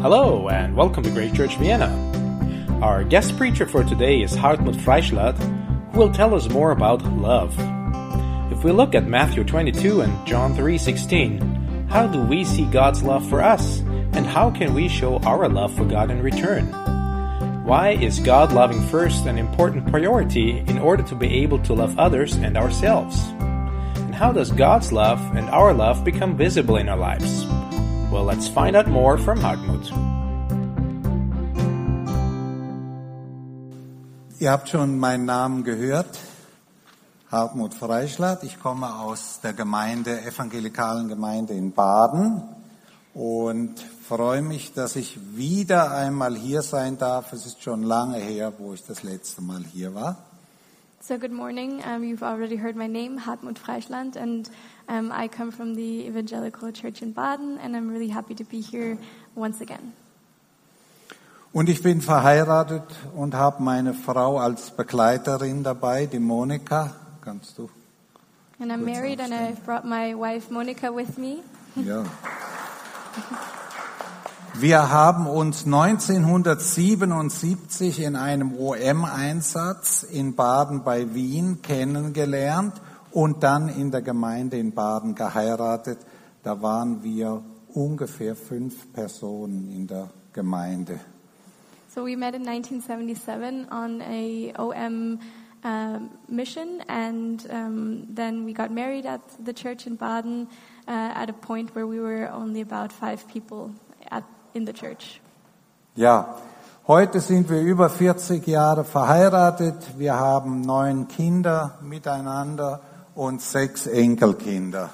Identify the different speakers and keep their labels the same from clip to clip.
Speaker 1: Hello, and welcome to Great Church Vienna. Our guest preacher for today is Hartmut Freischlatt, who will tell us more about love. If we look at Matthew 22 and John 3:16, how do we see God's love for us, and how can we show our love for God in return? Why is God loving first an important priority in order to be able to love others and ourselves? And how does God's love and our love become visible in our lives? Well, let's find out more from Hartmut.
Speaker 2: Ihr habt schon meinen Namen gehört, Hartmut Freischlatt. Ich komme aus der Gemeinde, evangelikalen Gemeinde in Baden und freue mich, dass ich wieder einmal hier sein darf. Es ist schon lange her, wo ich das letzte Mal hier war.
Speaker 3: So good morning. Um, you've already heard my name, Hartmut Freischland, and um, I come from the Evangelical Church in Baden, and I'm really happy to be here once again.
Speaker 2: Und ich bin verheiratet und habe meine Frau als Begleiterin dabei, die Monika. Kannst du?
Speaker 3: And I'm married, and
Speaker 2: aufstehen.
Speaker 3: I've brought my wife Monica with me.
Speaker 2: Ja. Wir haben uns 1977 in einem OM-Einsatz in Baden bei Wien kennengelernt und dann in der Gemeinde in Baden geheiratet. Da waren wir ungefähr fünf Personen in der Gemeinde.
Speaker 3: So we met in 1977 on a OM um, mission, and um, then we got married at the church in Baden uh, at a point where we were only about five people at, in the church.
Speaker 2: Ja, heute sind wir über 40 Jahre verheiratet. Wir haben neun Kinder miteinander und sechs Enkelkinder.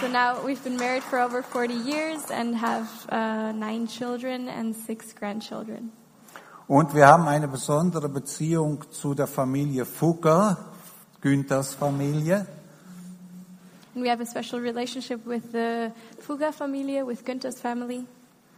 Speaker 3: So now we've been married for over 40 years and have uh, nine children and six grandchildren.
Speaker 2: Und wir haben eine besondere Beziehung zu der Familie Fugger, Günthers Familie.
Speaker 3: And we have a special relationship with the Fuga Familie, with Günther's family,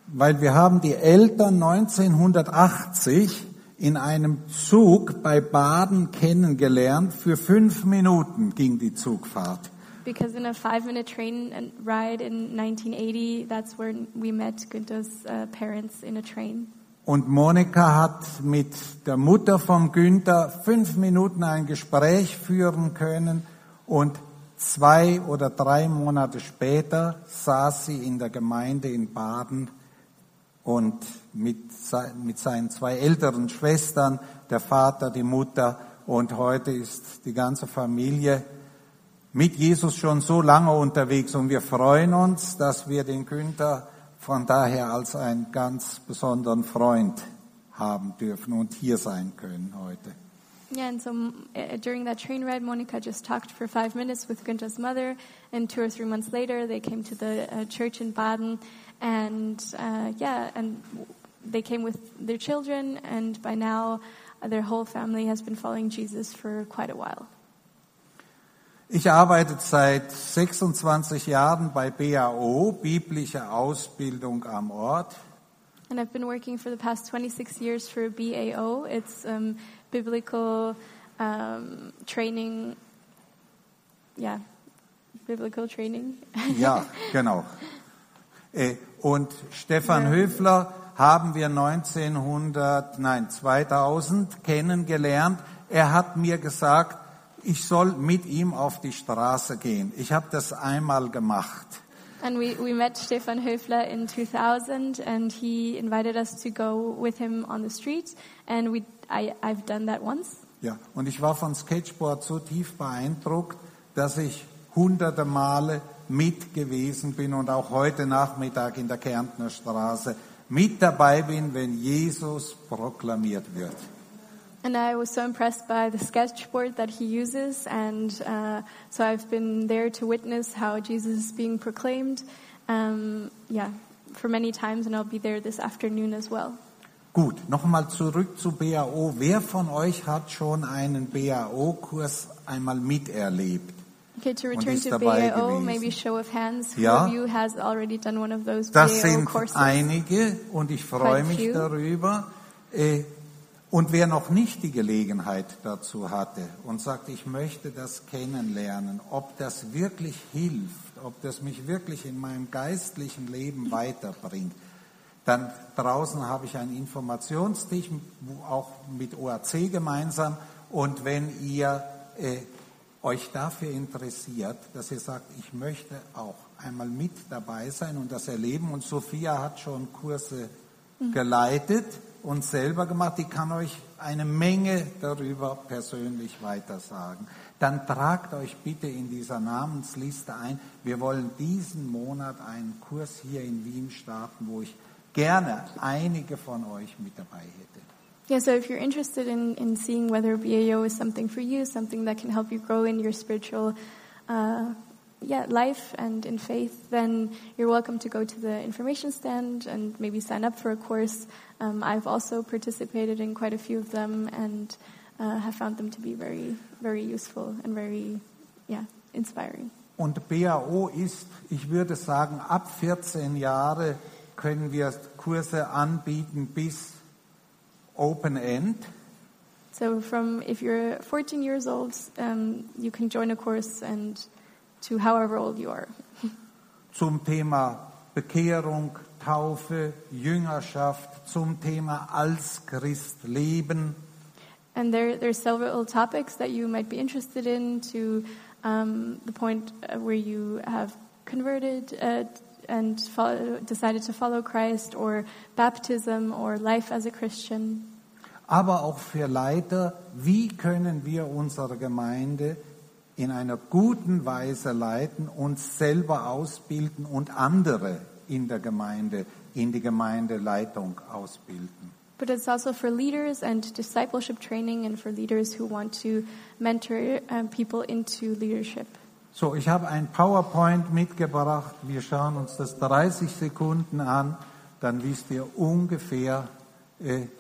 Speaker 2: Weil wir haben die Eltern 1980 in einem Zug bei Baden kennengelernt. Für fünf Minuten ging die Zugfahrt.
Speaker 3: because in a five-minute train ride in 1980, that's when we met Günther's uh, parents in a train.
Speaker 2: Und Monika hat mit der Mutter von Günther fünf Minuten ein Gespräch führen können und zwei oder drei Monate später saß sie in der Gemeinde in Baden und mit, mit seinen zwei älteren Schwestern, der Vater, die Mutter. Und heute ist die ganze Familie mit Jesus schon so lange unterwegs. Und wir freuen uns, dass wir den Günther von daher als einen ganz besonderen Freund haben dürfen und hier sein können heute.
Speaker 3: Yeah, and so uh, during that train ride, Monica just talked for five minutes with Günther's mother, and two or three months later, they came to the uh, church in Baden, and uh, yeah, and they came with their children, and by now, uh, their whole family has been following Jesus for quite a while.
Speaker 2: Ich arbeite seit 26 Jahren bei BAO, biblische Ausbildung am Ort.
Speaker 3: And I've been working for the past 26 years for BAO. It's um, biblical um, training. Yeah, biblical training.
Speaker 2: Ja, genau. Äh, Und Stefan Höfler haben wir 1900, nein, 2000 kennengelernt. Er hat mir gesagt, ich soll mit ihm auf die Straße gehen. Ich habe das einmal gemacht.
Speaker 3: And we, we met Stefan Höfler in 2000, and he invited us to go with him on the street, and we, I, I've done that once.
Speaker 2: Ja, und ich war von Sketchboard so tief beeindruckt, dass ich hunderte Male mit gewesen bin und auch heute Nachmittag in der Kärntner Straße mit dabei bin, wenn Jesus proklamiert wird.
Speaker 3: And I was so impressed by the sketchboard that he uses, and uh, so I've been there to witness how Jesus is being proclaimed. Um, yeah, for many times, and I'll be there this afternoon as well.
Speaker 2: Gut, nochmal zurück zu BAO. Wer von euch hat schon einen BAO-Kurs einmal miterlebt?
Speaker 3: Okay, to return to BAO, maybe show of hands. Who
Speaker 2: Ja.
Speaker 3: of you has already done one of those
Speaker 2: Das sind
Speaker 3: courses?
Speaker 2: einige und ich freue mich
Speaker 3: few.
Speaker 2: darüber. Äh, Und wer noch nicht die Gelegenheit dazu hatte und sagt, ich möchte das kennenlernen, ob das wirklich hilft, ob das mich wirklich in meinem geistlichen Leben weiterbringt, Dann draußen habe ich einen Informationstisch, auch mit OAC gemeinsam. Und wenn ihr äh, euch dafür interessiert, dass ihr sagt, ich möchte auch einmal mit dabei sein und das erleben. Und Sophia hat schon Kurse geleitet und selber gemacht. Die kann euch eine Menge darüber persönlich weitersagen. Dann tragt euch bitte in dieser Namensliste ein. Wir wollen diesen Monat einen Kurs hier in Wien starten, wo ich gerne einige von euch mit dabei hätte.
Speaker 3: Yeah, so if you're interested in, in seeing whether BAO is something for you, something that can help you grow in your spiritual uh, yeah, life and in faith, then you're welcome to go to the information stand and maybe sign up for a course. Um, I've also participated in quite a few of them and uh, have found them to be very, very useful and very, yeah, inspiring.
Speaker 2: Und BAO ist, ich würde sagen, ab 14 Jahre können wir Kurse anbieten bis Open End.
Speaker 3: So from if you're 14 years old, um, you can join a course and to however old you are.
Speaker 2: zum Thema Bekehrung, Taufe, Jüngerschaft, zum Thema als Christ leben.
Speaker 3: And there, there's several topics that you might be interested in to um, the point uh, where you have converted uh, and follow, decided to follow Christ, or baptism, or life as a Christian.
Speaker 2: Aber auch für Leiter, wie können wir unsere Gemeinde in einer guten Weise leiten, uns selber ausbilden und andere in der Gemeinde, in die Gemeindeleitung ausbilden.
Speaker 3: But it's also for leaders and discipleship training, and for leaders who want to mentor um, people into leadership.
Speaker 2: So, ich habe ein PowerPoint mitgebracht. Wir schauen uns das 30 Sekunden an, dann wisst ihr ungefähr, äh,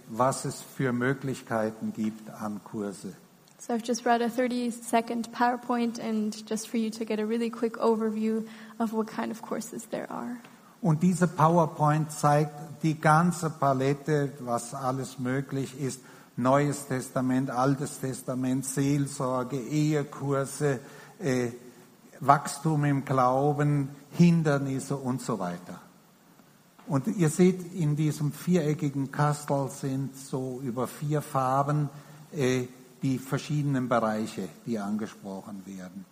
Speaker 2: was es für Möglichkeiten gibt an Kurse.
Speaker 3: So I've just read a 30 second PowerPoint, and just for you to get a really quick overview of what kind of courses there are.
Speaker 2: Und diese PowerPoint zeigt die ganze Palette, was alles möglich ist. Neues Testament, Altes Testament, Seelsorge, Ehekurse, äh, Wachstum im Glauben, Hindernisse und so weiter. Und ihr seht, in diesem viereckigen Kastel sind so über vier Farben äh, die verschiedenen Bereiche, die angesprochen werden.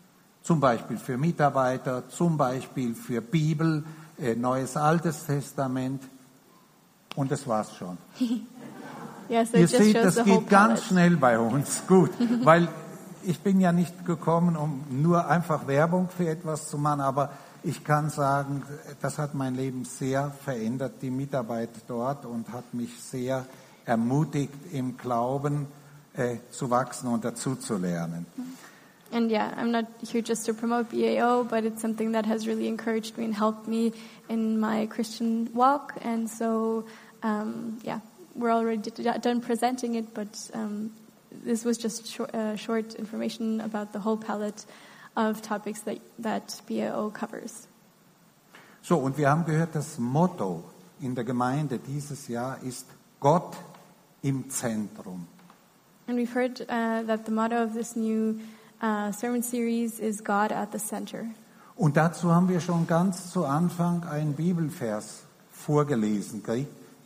Speaker 2: Zum Beispiel für Mitarbeiter, zum Beispiel für Bibel, äh, Neues Altes Testament. Und das war's schon.
Speaker 3: Yeah, so
Speaker 2: Ihr seht, das geht ganz schnell bei uns. Gut, weil ich bin ja nicht gekommen, um nur einfach Werbung für etwas zu machen, aber ich kann sagen, das hat mein Leben sehr verändert, die Mitarbeit dort und hat mich sehr ermutigt, im Glauben äh, zu wachsen und dazu zu lernen.
Speaker 3: And yeah, I'm not here just to promote BAO, but it's something that has really encouraged me and helped me in my Christian walk. And so, um, yeah, we're already done presenting it, but um, this was just short, uh, short information about the whole palette of topics that, that BAO covers.
Speaker 2: So, und wir haben gehört, das Motto in der Gemeinde dieses Jahr ist Gott im Zentrum.
Speaker 3: And we've heard uh, that the motto of this new uh, sermon series is God at the center.
Speaker 2: Und dazu haben wir schon ganz zu Anfang einen Bibelvers vorgelesen?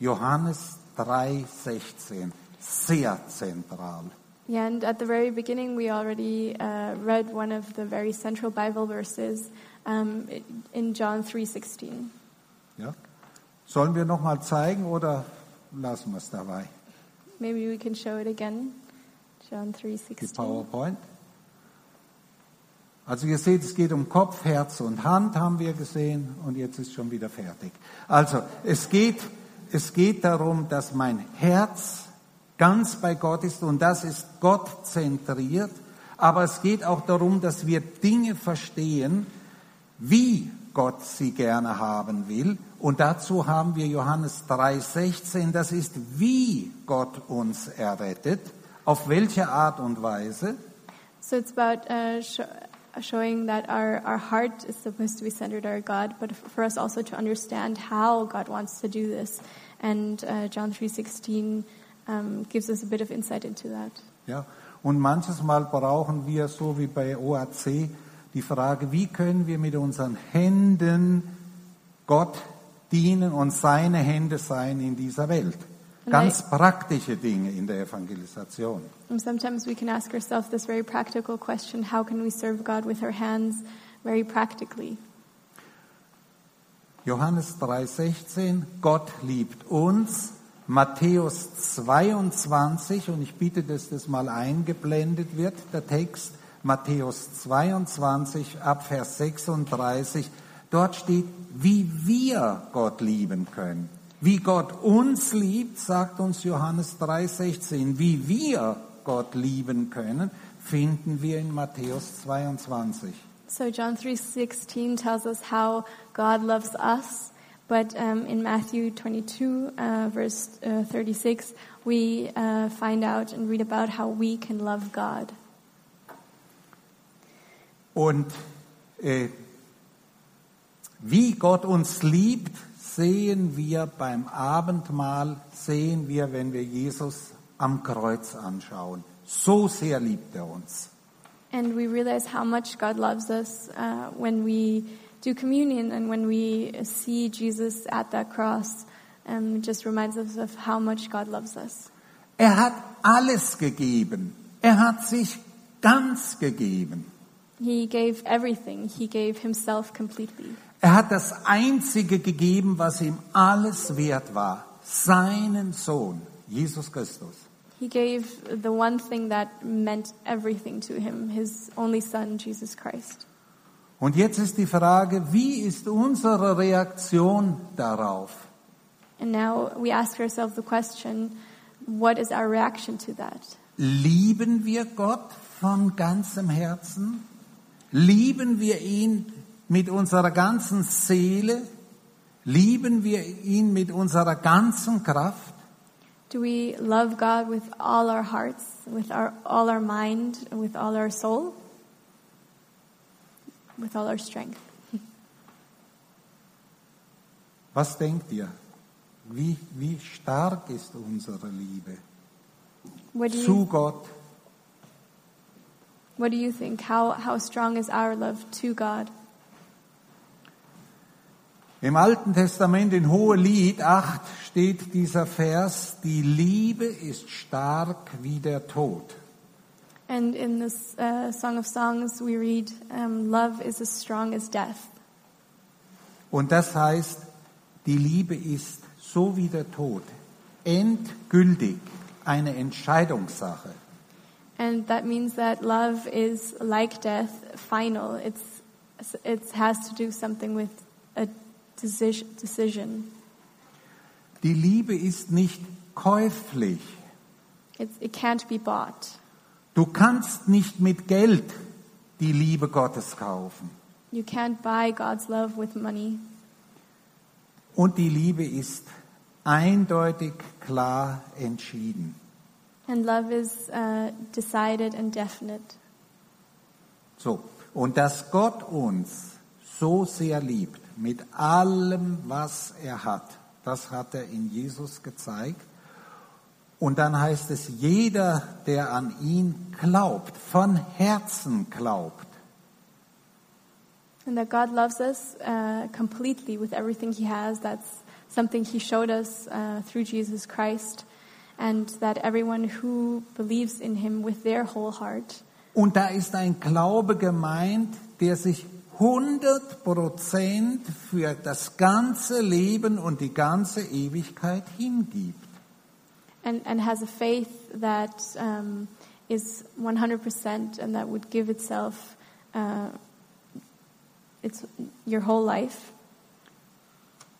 Speaker 2: Johannes 3,16. Sehr zentral.
Speaker 3: Yeah, and at the very beginning, we already uh, read one of the very central Bible verses um, in John 3:16.
Speaker 2: Ja? Sollen wir nochmal zeigen oder lassen wir es dabei?
Speaker 3: Maybe we can show it again. John
Speaker 2: Die
Speaker 3: 3:16.
Speaker 2: PowerPoint. Also ihr seht, es geht um Kopf, Herz und Hand, haben wir gesehen, und jetzt ist schon wieder fertig. Also es geht, es geht darum, dass mein Herz ganz bei Gott ist und das ist Gott zentriert, aber es geht auch darum, dass wir Dinge verstehen, wie Gott sie gerne haben will. Und dazu haben wir Johannes 3,16, das ist, wie Gott uns errettet, auf welche Art und Weise.
Speaker 3: So it's about uh, sh- showing that our, our heart is supposed to be centered on God, but for us also to understand how God wants to do this. And uh, John 3:16 um, gives us a bit of insight into that.
Speaker 2: Ja, und manches Mal brauchen wir, so wie bei OAC, die Frage, wie können wir mit unseren Händen Gott dienen und seine Hände sein in dieser Welt. Ganz praktische Dinge in der Evangelisation.
Speaker 3: And sometimes we can ask ourselves this very practical question how can we serve God with our hands very practically?
Speaker 2: Johannes 3:16, Gott liebt uns. Matthäus 22, und ich bitte, dass das mal eingeblendet wird, der Text Matthäus 22 ab Vers 36. Dort steht, wie wir Gott lieben können. Wie Gott uns liebt, sagt uns Johannes 3:16. Wie wir Gott lieben können, finden wir in Matthäus 22.
Speaker 3: So John 3:16 tells us how God loves us, but um, in Matthew 22 uh, verse uh, 36 we uh, find out and read about how we can love God.
Speaker 2: Und äh, wie Gott uns liebt, sehen wir beim Abendmahl, sehen wir, wenn wir Jesus am Kreuz anschauen. So sehr liebt er uns.
Speaker 3: And we realize how much God loves us uh, when we do communion and when we see Jesus at that cross. Um, it just reminds us of how much God loves us.
Speaker 2: Er hat alles gegeben. Er hat sich ganz gegeben.
Speaker 3: He gave everything. He gave himself completely.
Speaker 2: Er hat das Einzige gegeben, was ihm alles wert war. Seinen Sohn, Jesus Christus.
Speaker 3: He gave the one thing that meant everything to him, his only son, Jesus Christ.
Speaker 2: Und jetzt ist die Frage, wie ist unsere Reaktion darauf?
Speaker 3: And now we ask ourselves the question, what is our reaction to that?
Speaker 2: Lieben wir Gott von ganzem Herzen? Lieben wir ihn mit unserer ganzen Seele? Lieben wir ihn mit unserer ganzen Kraft?
Speaker 3: Do we love God with all our hearts, with our, all our mind, with all our soul, with all our strength?
Speaker 2: Was denkt ihr? Wie, wie stark ist unsere Liebe
Speaker 3: What do
Speaker 2: zu
Speaker 3: you,
Speaker 2: Gott?
Speaker 3: what do you think? How, how strong is our love to God?
Speaker 2: Im Alten Testament in Hohelied 8 steht dieser Vers, die Liebe ist stark wie der Tod.
Speaker 3: And in this uh, Song of Songs, we read, um, Love is as strong as death.
Speaker 2: Und das heißt, die Liebe ist so wie der Tod, endgültig eine Entscheidungssache.
Speaker 3: And that means that love is like death, final. It's, it has to do something with a decision.
Speaker 2: Die Liebe ist nicht käuflich.
Speaker 3: It's, it can't be bought.
Speaker 2: Du kannst nicht mit Geld die Liebe Gottes kaufen.
Speaker 3: You can't buy God's love with money.
Speaker 2: Und die Liebe ist eindeutig klar entschieden.
Speaker 3: And love is uh, decided and definite.
Speaker 2: So, und dass Gott uns so sehr liebt, mit allem, was er hat, das hat er in Jesus gezeigt. Und dann heißt es, jeder, der an ihn glaubt, von Herzen glaubt,
Speaker 3: And that God loves us uh, completely with everything He has. That's something He showed us uh, through Jesus Christ. And that everyone who believes in Him with their whole heart,
Speaker 2: Und da ist ein Glaube gemeint, der sich 100 Prozent für das ganze Leben und die ganze Ewigkeit hingibt.
Speaker 3: And, and has a faith that um, is 100% and that would give itself uh, its, your whole life.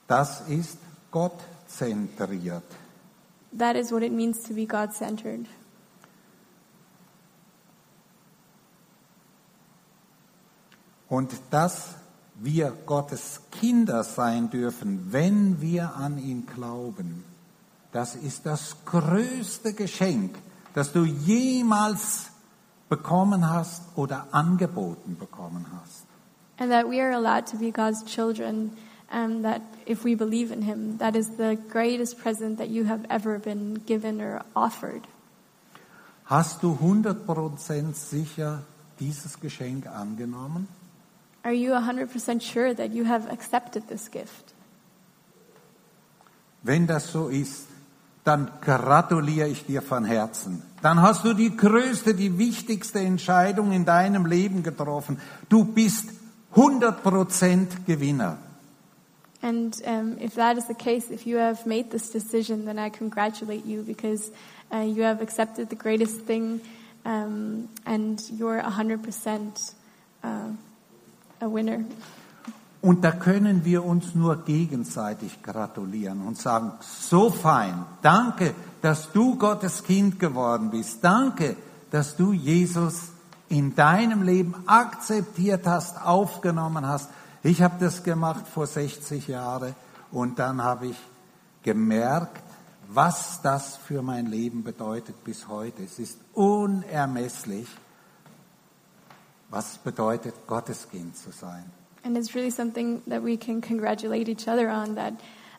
Speaker 2: Das ist Gott zentriert.
Speaker 3: That is what it means to be God centered.
Speaker 2: Und dass wir Gottes Kinder sein dürfen, wenn wir an ihn glauben, das ist das größte Geschenk, das du jemals bekommen hast oder angeboten bekommen hast.
Speaker 3: And that we are allowed to be God's children, and that if we believe in Him, that is the greatest present that you have ever been given or offered.
Speaker 2: Hast du 100% sicher dieses Geschenk angenommen?
Speaker 3: Are you 100% sure that you have accepted this gift?
Speaker 2: Wenn das so ist, dann gratuliere ich dir von Herzen. Dann hast du die größte, die wichtigste Entscheidung in deinem Leben getroffen. Du bist 100% Gewinner.
Speaker 3: And um, if that is the case, if you have made this decision, then I congratulate you because uh, you have accepted the greatest thing um, and you're 100% uh, a winner.
Speaker 2: Und da können wir uns nur gegenseitig gratulieren und sagen, so fein, danke, dass du Gottes Kind geworden bist. Danke, dass du Jesus in deinem Leben akzeptiert hast, aufgenommen hast. Ich habe das gemacht vor 60 Jahren und dann habe ich gemerkt, was das für mein Leben bedeutet bis heute. Es ist unermesslich, was bedeutet, Gottes Kind zu sein.
Speaker 3: And it's really something that we can congratulate each other on that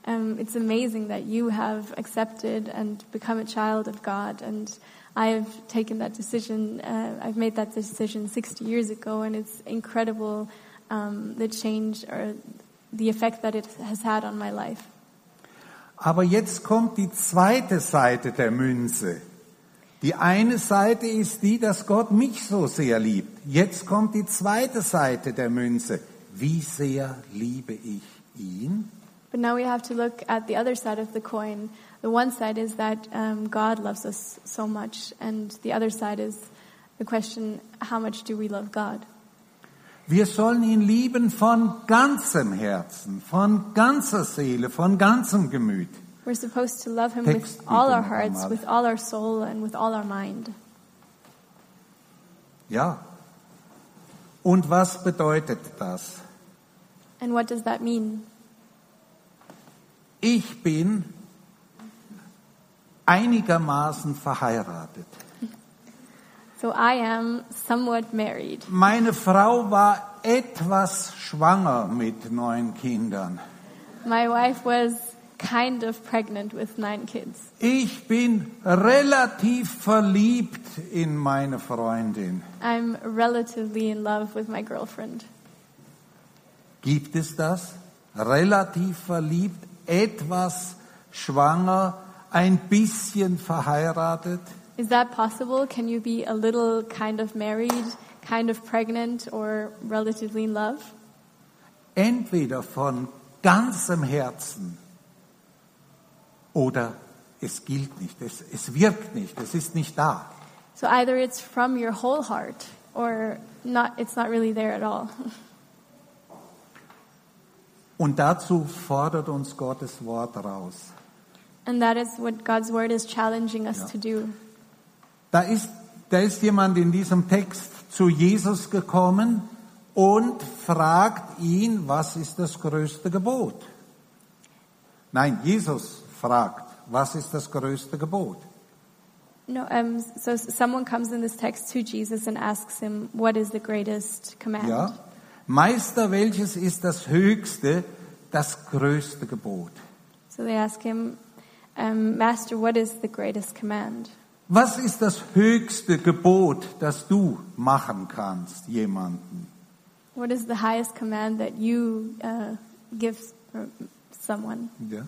Speaker 3: um, it's amazing that you have accepted and become a child of God. And I've taken that decision, uh, I've made that decision 60 years ago, and it's incredible um, the change or the effect that it has had on my life.
Speaker 2: Aber jetzt kommt die zweite Seite der Münze. Die eine Seite ist die, dass Gott mich so sehr liebt. Jetzt kommt die zweite Seite der Münze. Wie sehr liebe ich ihn?
Speaker 3: But now we have to look at the other side of the coin. The one side is that um, God loves us so much, and the other side is the question how much do we love God?
Speaker 2: Wir sollen ihn lieben von ganzem Herzen, von ganzer Seele, von ganzem Gemüt.
Speaker 3: We're supposed to love Him
Speaker 2: Text
Speaker 3: with all our hearts, with all our soul, and with all our mind.
Speaker 2: Ja. Und was bedeutet das?
Speaker 3: And what does that mean?
Speaker 2: Ich bin einigermaßen verheiratet.
Speaker 3: So I am somewhat married.
Speaker 2: Meine Frau war etwas schwanger mit neun Kindern.
Speaker 3: My wife was kind of pregnant with nine kids.
Speaker 2: Ich bin relativ verliebt in meine Freundin.
Speaker 3: I'm relatively in love with my girlfriend.
Speaker 2: Gibt es das? Relativ verliebt, etwas schwanger, ein bisschen verheiratet?
Speaker 3: Is that possible? Can you be a little kind of married, kind of pregnant, or relatively in love?
Speaker 2: Entweder von ganzem Herzen oder es gilt nicht, es, es wirkt nicht, es ist nicht da.
Speaker 3: So either it's from your whole heart, or not. It's not really there at all.
Speaker 2: Und dazu fordert uns Gottes Wort raus.
Speaker 3: And that is what God's word is challenging us
Speaker 2: Ja.
Speaker 3: to do.
Speaker 2: Da ist, da ist jemand in diesem Text zu Jesus gekommen und fragt ihn, was ist das größte Gebot? Nein, Jesus fragt, was ist das größte Gebot?
Speaker 3: No, um, so someone comes in this text to Jesus and asks him, "What is the greatest command?"
Speaker 2: Ja? Meister, welches ist das höchste, das größte Gebot?
Speaker 3: So they ask him, um, "Master, what is the greatest command?"
Speaker 2: Was ist das höchste Gebot, das du machen kannst, jemanden?
Speaker 3: What is the highest command that you uh, give uh, someone?
Speaker 2: Ja.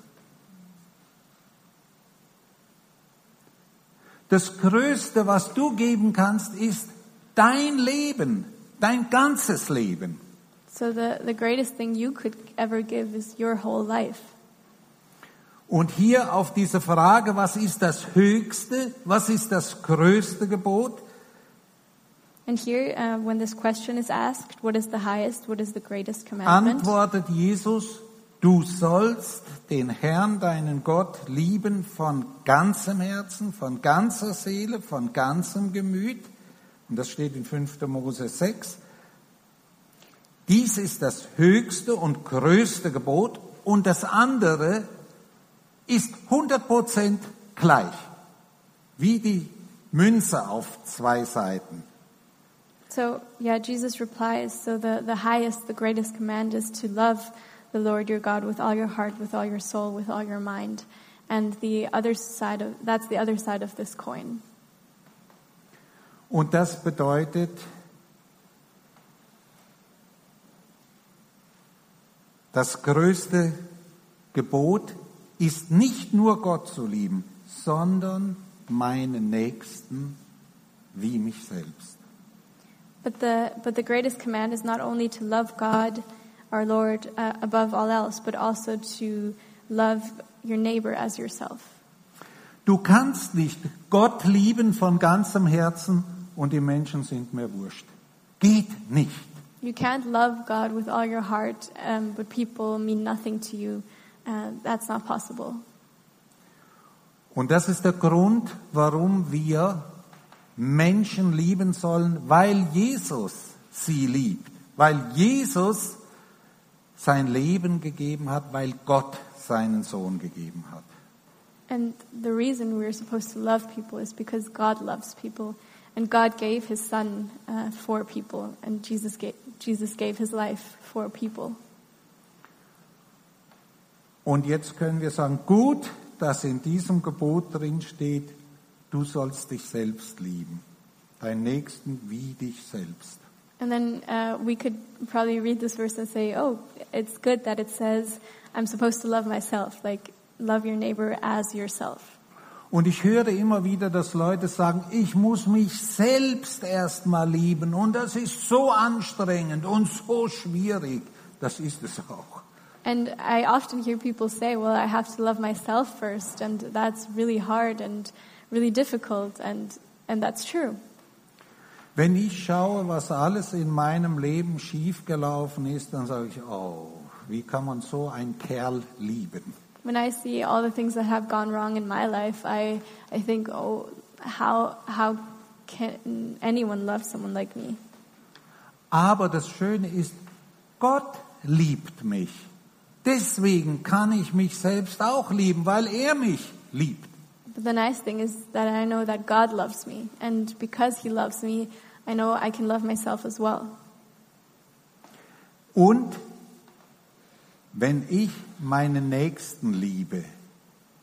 Speaker 2: Das Größte, was du geben kannst, ist dein Leben, dein ganzes Leben.
Speaker 3: So the, the greatest thing you could ever give is your whole life.
Speaker 2: Und hier auf diese Frage, was ist das Höchste, was ist das größte Gebot,
Speaker 3: And here, uh, when this question is asked, what is the highest, what is the greatest commandment?
Speaker 2: antwortet Jesus, du sollst den Herrn, deinen Gott, lieben von ganzem Herzen, von ganzer Seele, von ganzem Gemüt. Und das steht in 5. Mose 6. Dies ist das höchste und größte Gebot und das andere ist 100% gleich, wie die Münze auf zwei Seiten.
Speaker 3: So, yeah, Jesus replies, so the, the highest, the greatest command is to love the Lord your God with all your heart, with all your soul, with all your mind. And the other side of, that's the other side of this coin.
Speaker 2: Und das bedeutet, das größte Gebot ist nicht nur Gott zu lieben, sondern meinen Nächsten wie mich selbst.
Speaker 3: But the, but the greatest command is not only to love God, our Lord, uh, above all else, but also to love your neighbor as yourself.
Speaker 2: Du kannst nicht Gott lieben von ganzem Herzen und die Menschen sind mir wurscht. Geht nicht.
Speaker 3: You can't love God with all your heart, um, but people mean nothing to you. Uh, that's not possible.
Speaker 2: Und das ist der Grund, warum wir Menschen lieben sollen, weil Jesus sie liebt, weil Jesus sein Leben gegeben hat, weil Gott seinen Sohn gegeben hat.
Speaker 3: And the reason we're supposed to love people is because God loves people. And God gave his son uh, for people. And Jesus gave, Jesus gave his life for people.
Speaker 2: Und jetzt können wir sagen, gut, dass in diesem Gebot drin steht, du sollst dich selbst lieben, deinen Nächsten wie dich selbst.
Speaker 3: And then uh, we could probably read this verse and say, oh, it's good that it says I'm supposed to love myself, like love your neighbor as yourself.
Speaker 2: Und ich höre immer wieder, dass Leute sagen, ich muss mich selbst erstmal lieben und das ist so anstrengend und so schwierig. Das ist es auch.
Speaker 3: And I often hear people say, well, I have to love myself first, and that's really hard and really difficult, and, and that's true.
Speaker 2: Wenn ich schaue, was alles in meinem Leben schiefgelaufen ist, dann sage ich, oh, wie kann man so einen Kerl lieben?
Speaker 3: When I see all the things that have gone wrong in my life, I, I think, oh, how, how can anyone love someone like me?
Speaker 2: Aber das Schöne ist, Gott liebt mich. Deswegen kann ich mich selbst auch lieben, weil er mich liebt.
Speaker 3: But the nice thing is that I know that God loves me, and because He loves me, I know I can love myself as well.
Speaker 2: Und wenn ich meinen Nächsten liebe,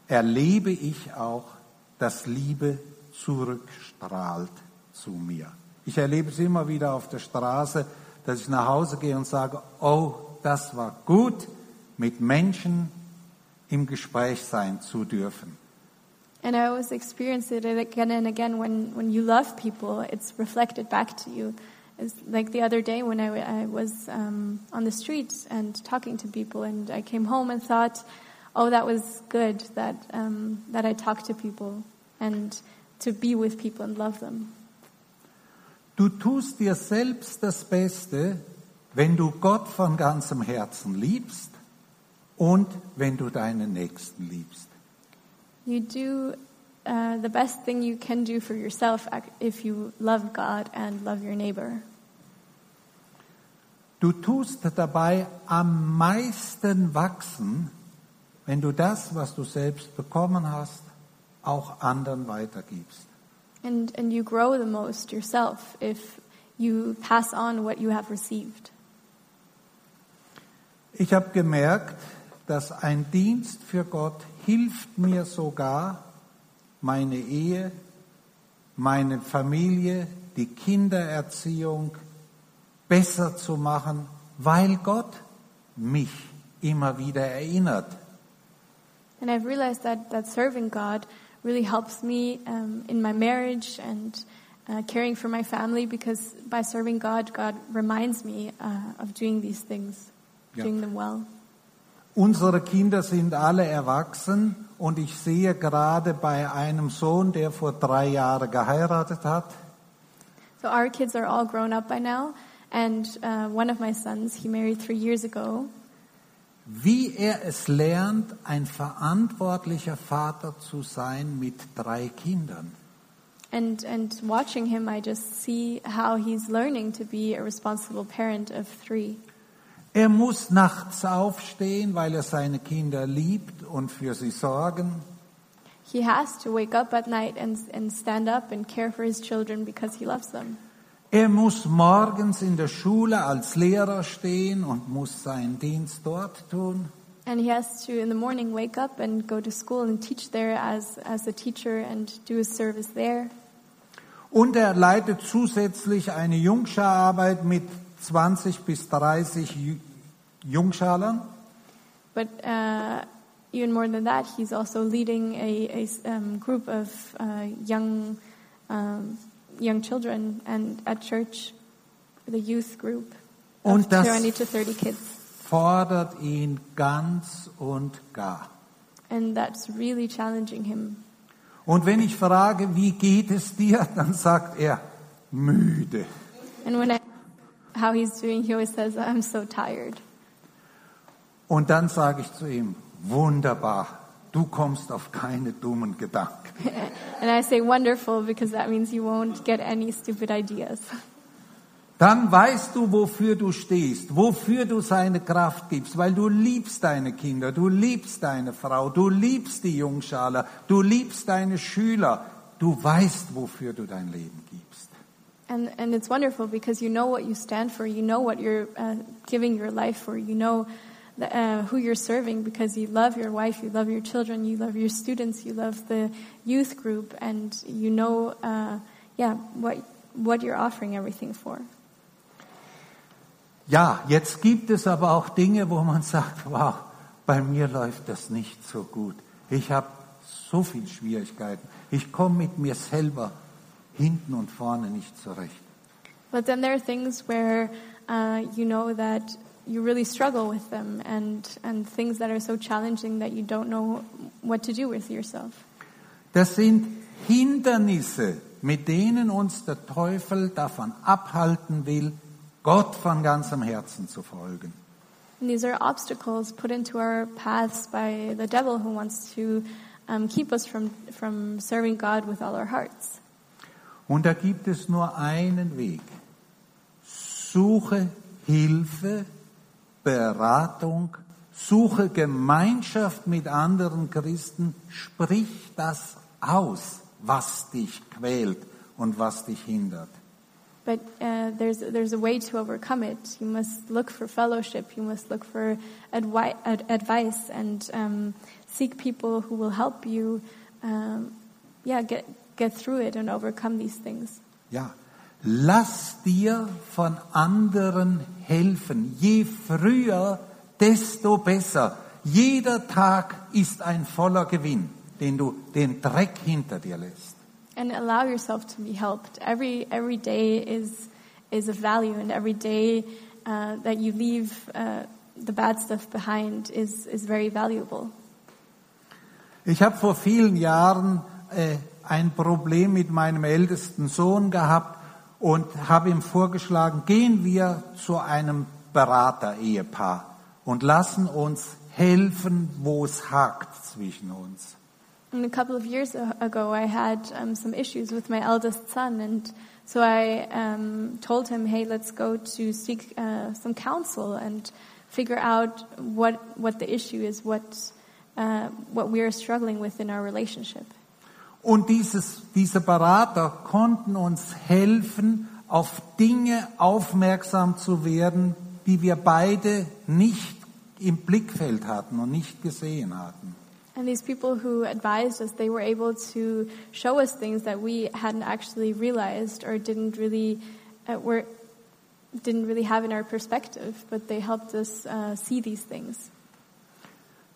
Speaker 2: erlebe ich auch, dass Liebe zurückstrahlt zu mir. Ich erlebe es immer wieder auf der Straße, dass ich nach Hause gehe und sage, oh, das war gut, mit Menschen im Gespräch sein zu dürfen.
Speaker 3: And I always experience it again and again when, when you love people, it's reflected back to you. It's like the other day when I, I was um, on the street and talking to people, and I came home and thought, oh, that was good that, um, that I talked to people and to be with people and love them.
Speaker 2: Du tust dir selbst das Beste, wenn du Gott von ganzem Herzen liebst und wenn du deinen Nächsten liebst.
Speaker 3: You do uh, the best thing you can do for yourself if you love God and love your neighbor.
Speaker 2: Du tust dabei am meisten wachsen, wenn du das, was du selbst bekommen hast, auch anderen weitergibst.
Speaker 3: And, and you grow the most yourself if you pass on what you have received.
Speaker 2: Ich habe gemerkt, dass ein Dienst für Gott hilft mir sogar, meine Ehe, meine Familie, die Kindererziehung besser zu machen, weil Gott mich immer wieder erinnert.
Speaker 3: And I've realized that, that serving God really helps me um, in my marriage and uh, caring for my family because by serving God, God reminds me uh, of doing these things,
Speaker 2: Ja.
Speaker 3: doing them well.
Speaker 2: Unsere Kinder sind alle erwachsen und ich sehe gerade bei einem Sohn, der vor drei Jahren geheiratet hat,
Speaker 3: So our kids are all grown up by now, and uh, one of my sons, he married three years ago,
Speaker 2: wie er es lernt, ein verantwortlicher Vater zu sein mit drei Kindern.
Speaker 3: and and watching him, I just see how he's learning to be a responsible parent of three.
Speaker 2: Er muss nachts aufstehen, weil er seine Kinder liebt und für sie sorgen.
Speaker 3: He has to wake up at night and and stand up and care for his children because he loves them.
Speaker 2: Er muss morgens in der Schule als Lehrer stehen und muss seinen Dienst dort tun.
Speaker 3: And he has to, in the morning, wake up and go to school and teach there as, as a teacher and do his service there.
Speaker 2: Und er leitet zusätzlich eine Jungschararbeit mit 20 bis 30 Ju- Jungschalern.
Speaker 3: But uh, even more than that, he's also leading a, a um, group of uh, young um, young children and at church, the youth group of
Speaker 2: Und das
Speaker 3: 20 to 30 kids.
Speaker 2: fordert ihn ganz und gar.
Speaker 3: And that's really challenging him.
Speaker 2: Und wenn ich frage, wie geht es dir, dann sagt er, müde.
Speaker 3: And when I how he's doing, he always says, I'm so tired.
Speaker 2: Und dann sage ich zu ihm, wunderbar, du kommst auf keine dummen Gedanken.
Speaker 3: And I say wonderful because that means you won't get any stupid ideas.
Speaker 2: Dann weißt du, wofür du stehst, wofür du seine Kraft gibst, weil du liebst deine Kinder, du liebst deine Frau, du liebst die Jungschale, du liebst deine Schüler, du weißt, wofür du dein Leben gibst.
Speaker 3: And, and it's wonderful because you know what you stand for, you know what you're uh, giving your life for, you know the, uh, who you're serving because you love your wife, you love your children, you love your students, you love the youth group, and you know, uh, yeah, what, what you're offering everything for.
Speaker 2: Ja, jetzt gibt es aber auch Dinge, wo man sagt, wow, bei mir läuft das nicht so gut. Ich habe so viele Schwierigkeiten. Ich komme mit mir selber hinten und vorne nicht zurecht.
Speaker 3: But then there are things where uh, you know that you really struggle with them and, and things that are so challenging that you don't know what to do with yourself.
Speaker 2: Das sind Hindernisse, mit denen uns der Teufel davon abhalten will, Gott von ganzem Herzen zu folgen.
Speaker 3: And these are obstacles put into our paths by the devil who wants to um, keep us from, from serving God with all our hearts.
Speaker 2: Und da gibt es nur einen Weg. Suche Hilfe, Beratung, suche Gemeinschaft mit anderen Christen, sprich das aus, was dich quält und was dich hindert.
Speaker 3: But uh, there's, there's a way to overcome it. You must look for fellowship. You must look for advi- ad- advice and um, seek people who will help you, um, yeah, get, get through it and overcome these things.
Speaker 2: Ja, lass dir von anderen helfen. Je früher, desto besser. Jeder Tag ist ein voller Gewinn, den du den Dreck hinter dir lässt.
Speaker 3: And allow yourself to be helped. Every, every day is, is of value, and every day uh, that you leave uh, the bad stuff behind is, is very valuable.
Speaker 2: Ich habe vor vielen Jahren äh, ein Problem mit meinem ältesten Sohn gehabt und habe ihm vorgeschlagen, gehen wir zu einem Berater-Ehepaar und lassen uns helfen, wo es hakt zwischen uns.
Speaker 3: And a couple of years ago, I had um, some issues with my eldest son, and so I um, told him, "Hey, let's go to seek uh, some counsel and figure out what what the issue is, what uh, what we are struggling with in our relationship."
Speaker 2: Und dieses, diese Berater konnten uns helfen, auf Dinge aufmerksam zu werden, die wir beide nicht im Blickfeld hatten und nicht gesehen hatten.
Speaker 3: And these people who advised us, they were able to show us things that we hadn't actually realized or didn't really uh, were didn't really have in our perspective, but they helped us uh, see these things.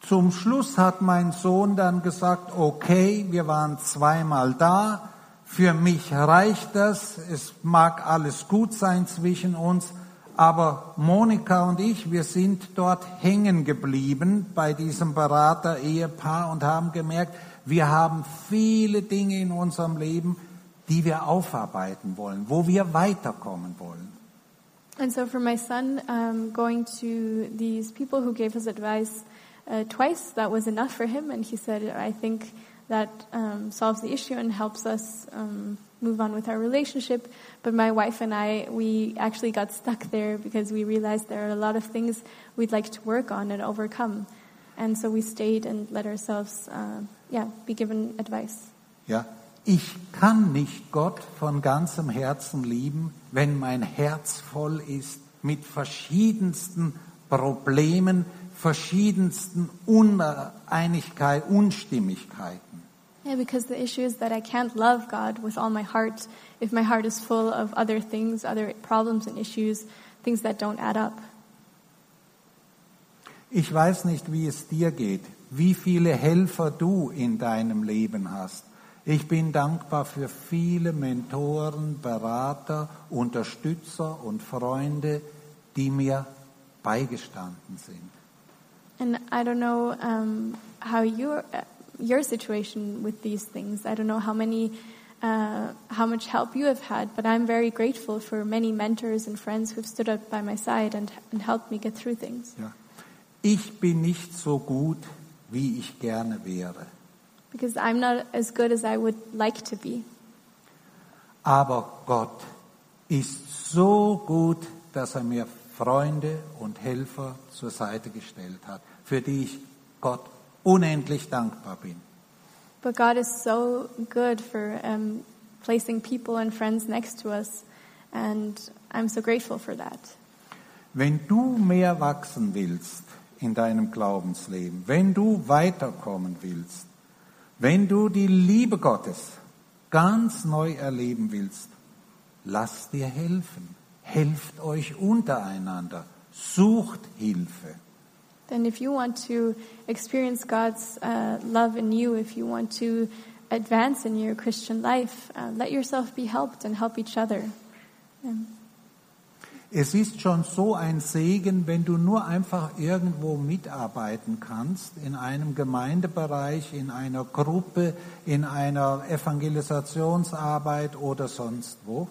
Speaker 2: Zum Schluss hat mein Sohn dann gesagt, okay, wir waren zweimal da, für mich reicht das, es mag alles gut sein zwischen uns, aber Monika und ich, wir sind dort hängen geblieben bei diesem Berater-Ehepaar und haben gemerkt, wir haben viele Dinge in unserem Leben, die wir aufarbeiten wollen, wo wir weiterkommen wollen.
Speaker 3: And so for my son, um, going to these people who gave us advice uh, twice, that was enough for him, and he said, I think that um, solves the issue and helps us um, move on with our relationship. But my wife and I, we actually got stuck there because we realized there are a lot of things we'd like to work on and overcome. And so we stayed and let ourselves, uh, yeah, be given advice.
Speaker 2: Ja, ich kann nicht Gott von ganzem Herzen lieben, wenn mein Herz voll ist mit verschiedensten Problemen, verschiedensten Uneinigkeit, Unstimmigkeiten.
Speaker 3: Yeah, because the issue is that I can't love God with all my heart if my heart is full of other things, other problems and issues, things that don't add up.
Speaker 2: Ich weiß nicht, wie es dir geht, wie viele Helfer du in deinem Leben hast. Ich bin dankbar für viele Mentoren, Berater, Unterstützer und Freunde, die mir beigestanden sind.
Speaker 3: And I don't know um, how your uh, your situation with these things. I don't know how many, uh, how much help you have had, but I'm very grateful for many mentors and friends who've stood up by my side and and helped me get through things.
Speaker 2: Ja. Ich bin nicht so gut, wie ich gerne wäre.
Speaker 3: Because I'm not as good as I would like to be.
Speaker 2: Aber Gott ist so gut, dass er mir Freunde und Helfer zur Seite gestellt hat, für die ich Gott unendlich dankbar bin.
Speaker 3: But God is so good for um, placing people and friends next to us, and I'm so grateful for that.
Speaker 2: Wenn du mehr wachsen willst in deinem Glaubensleben, wenn du weiterkommen willst, wenn du die Liebe Gottes ganz neu erleben willst, lass dir helfen. Helft euch untereinander. Sucht Hilfe.
Speaker 3: Then, if you want to experience God's uh, love in you, if you want to advance in your Christian life, uh, let yourself be helped and help each other. Um,
Speaker 2: Es ist schon so ein Segen, wenn du nur einfach irgendwo mitarbeiten kannst, in einem Gemeindebereich, in einer Gruppe, in einer Evangelisationsarbeit oder sonst wo.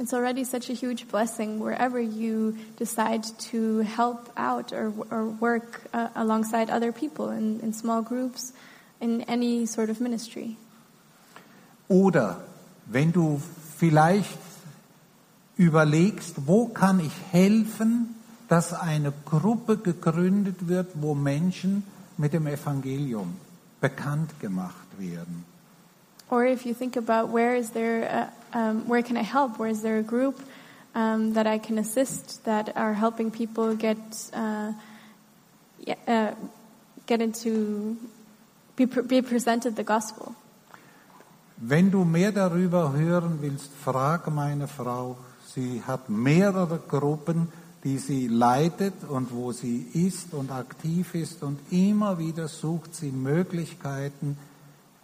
Speaker 3: It's already such a huge blessing wherever you decide to help out or, or work uh, alongside other people in, in small groups, in any sort of ministry.
Speaker 2: Oder wenn du vielleicht überlegst, wo kann ich helfen, dass eine Gruppe gegründet wird, wo Menschen mit dem Evangelium bekannt gemacht werden.
Speaker 3: Or if you think about where is there, a, um, where can I help? Where is there a group um, that I can assist that are helping people get, uh, uh, get into, be, be presented the gospel?
Speaker 2: Wenn du mehr darüber hören willst, frag meine Frau. Sie hat mehrere Gruppen, die sie leitet und wo sie ist und aktiv ist und immer wieder sucht sie Möglichkeiten,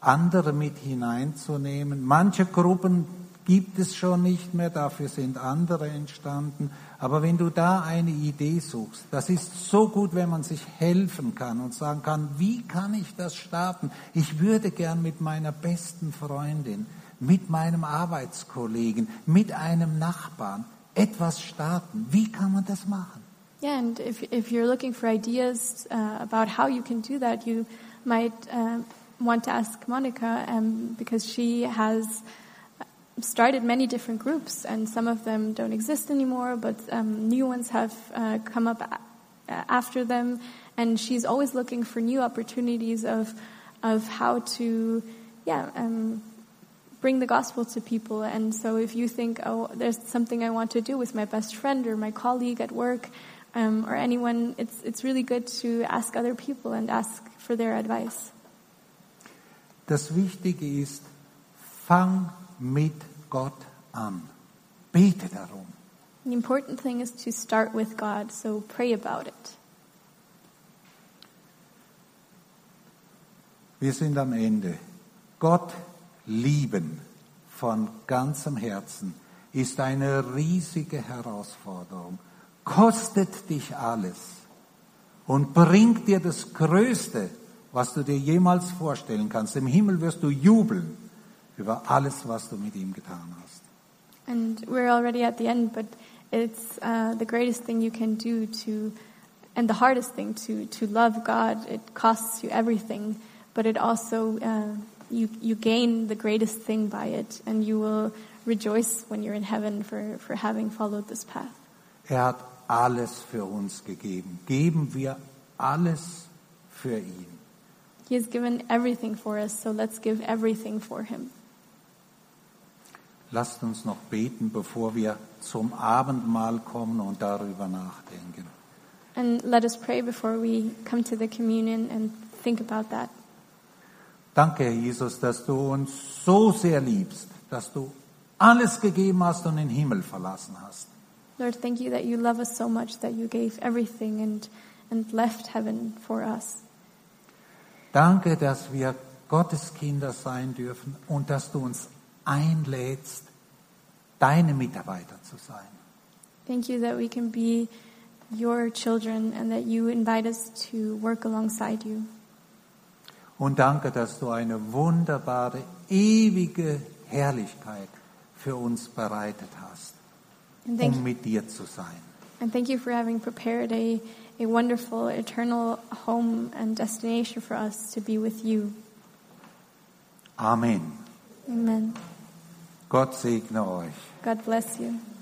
Speaker 2: andere mit hineinzunehmen. Manche Gruppen gibt es schon nicht mehr, dafür sind andere entstanden. Aber wenn du da eine Idee suchst, das ist so gut, wenn man sich helfen kann und sagen kann, wie kann ich das starten? Ich würde gern mit meiner besten Freundin, mit meinem Arbeitskollegen, mit einem Nachbarn etwas starten. Wie kann man das machen?
Speaker 3: Yeah, and if, if you're looking for ideas uh, about how you can do that, you might uh, want to ask Monica um, because she has started many different groups, and some of them don't exist anymore, but um, new ones have uh, come up a- after them, and she's always looking for new opportunities of of how to, yeah. Um, bring the gospel to people. And so if you think, oh, there's something I want to do with my best friend or my colleague at work um, or anyone, it's, it's really good to ask other people and ask for their advice.
Speaker 2: Das Wichtige ist, fang mit Gott an. Bete darum.
Speaker 3: The important thing is to start with God, so pray about it.
Speaker 2: Wir sind am Ende. Gott lieben von ganzem Herzen ist eine riesige Herausforderung. Kostet dich alles und bringt dir das Größte, was du dir jemals vorstellen kannst. Im Himmel wirst du jubeln über alles, was du mit ihm getan hast.
Speaker 3: And we're already at the end, but it's uh, the greatest thing you can do to, and the hardest thing to, to love God. It costs you everything, but it also, uh, you, you gain the greatest thing by it, and you will rejoice when you're in heaven for, for having followed this path.
Speaker 2: Er hat alles für uns gegeben. Geben wir alles für ihn.
Speaker 3: He has given everything for us, so let's give everything for Him.
Speaker 2: Lasst uns noch beten, bevor wir zum Abendmahl kommen und darüber nachdenken.
Speaker 3: And let us pray before we come to the communion and think about that.
Speaker 2: Danke, Herr Jesus, dass du uns so sehr liebst, dass du alles gegeben hast und den Himmel verlassen hast.
Speaker 3: Lord, thank you that you love us so much that you gave everything and, and left heaven for us.
Speaker 2: Danke, dass wir Gottes Kinder sein dürfen und dass du uns einlädst, deine Mitarbeiter zu sein.
Speaker 3: Thank you that we can be your children and that you invite us to work alongside you.
Speaker 2: Und danke, dass du eine wunderbare, ewige Herrlichkeit für uns bereitet hast, um mit dir zu sein.
Speaker 3: and thank you for having prepared a, a wonderful eternal home and destination for us to be with you.
Speaker 2: Amen.
Speaker 3: Amen.
Speaker 2: Gott segne euch.
Speaker 3: God bless you.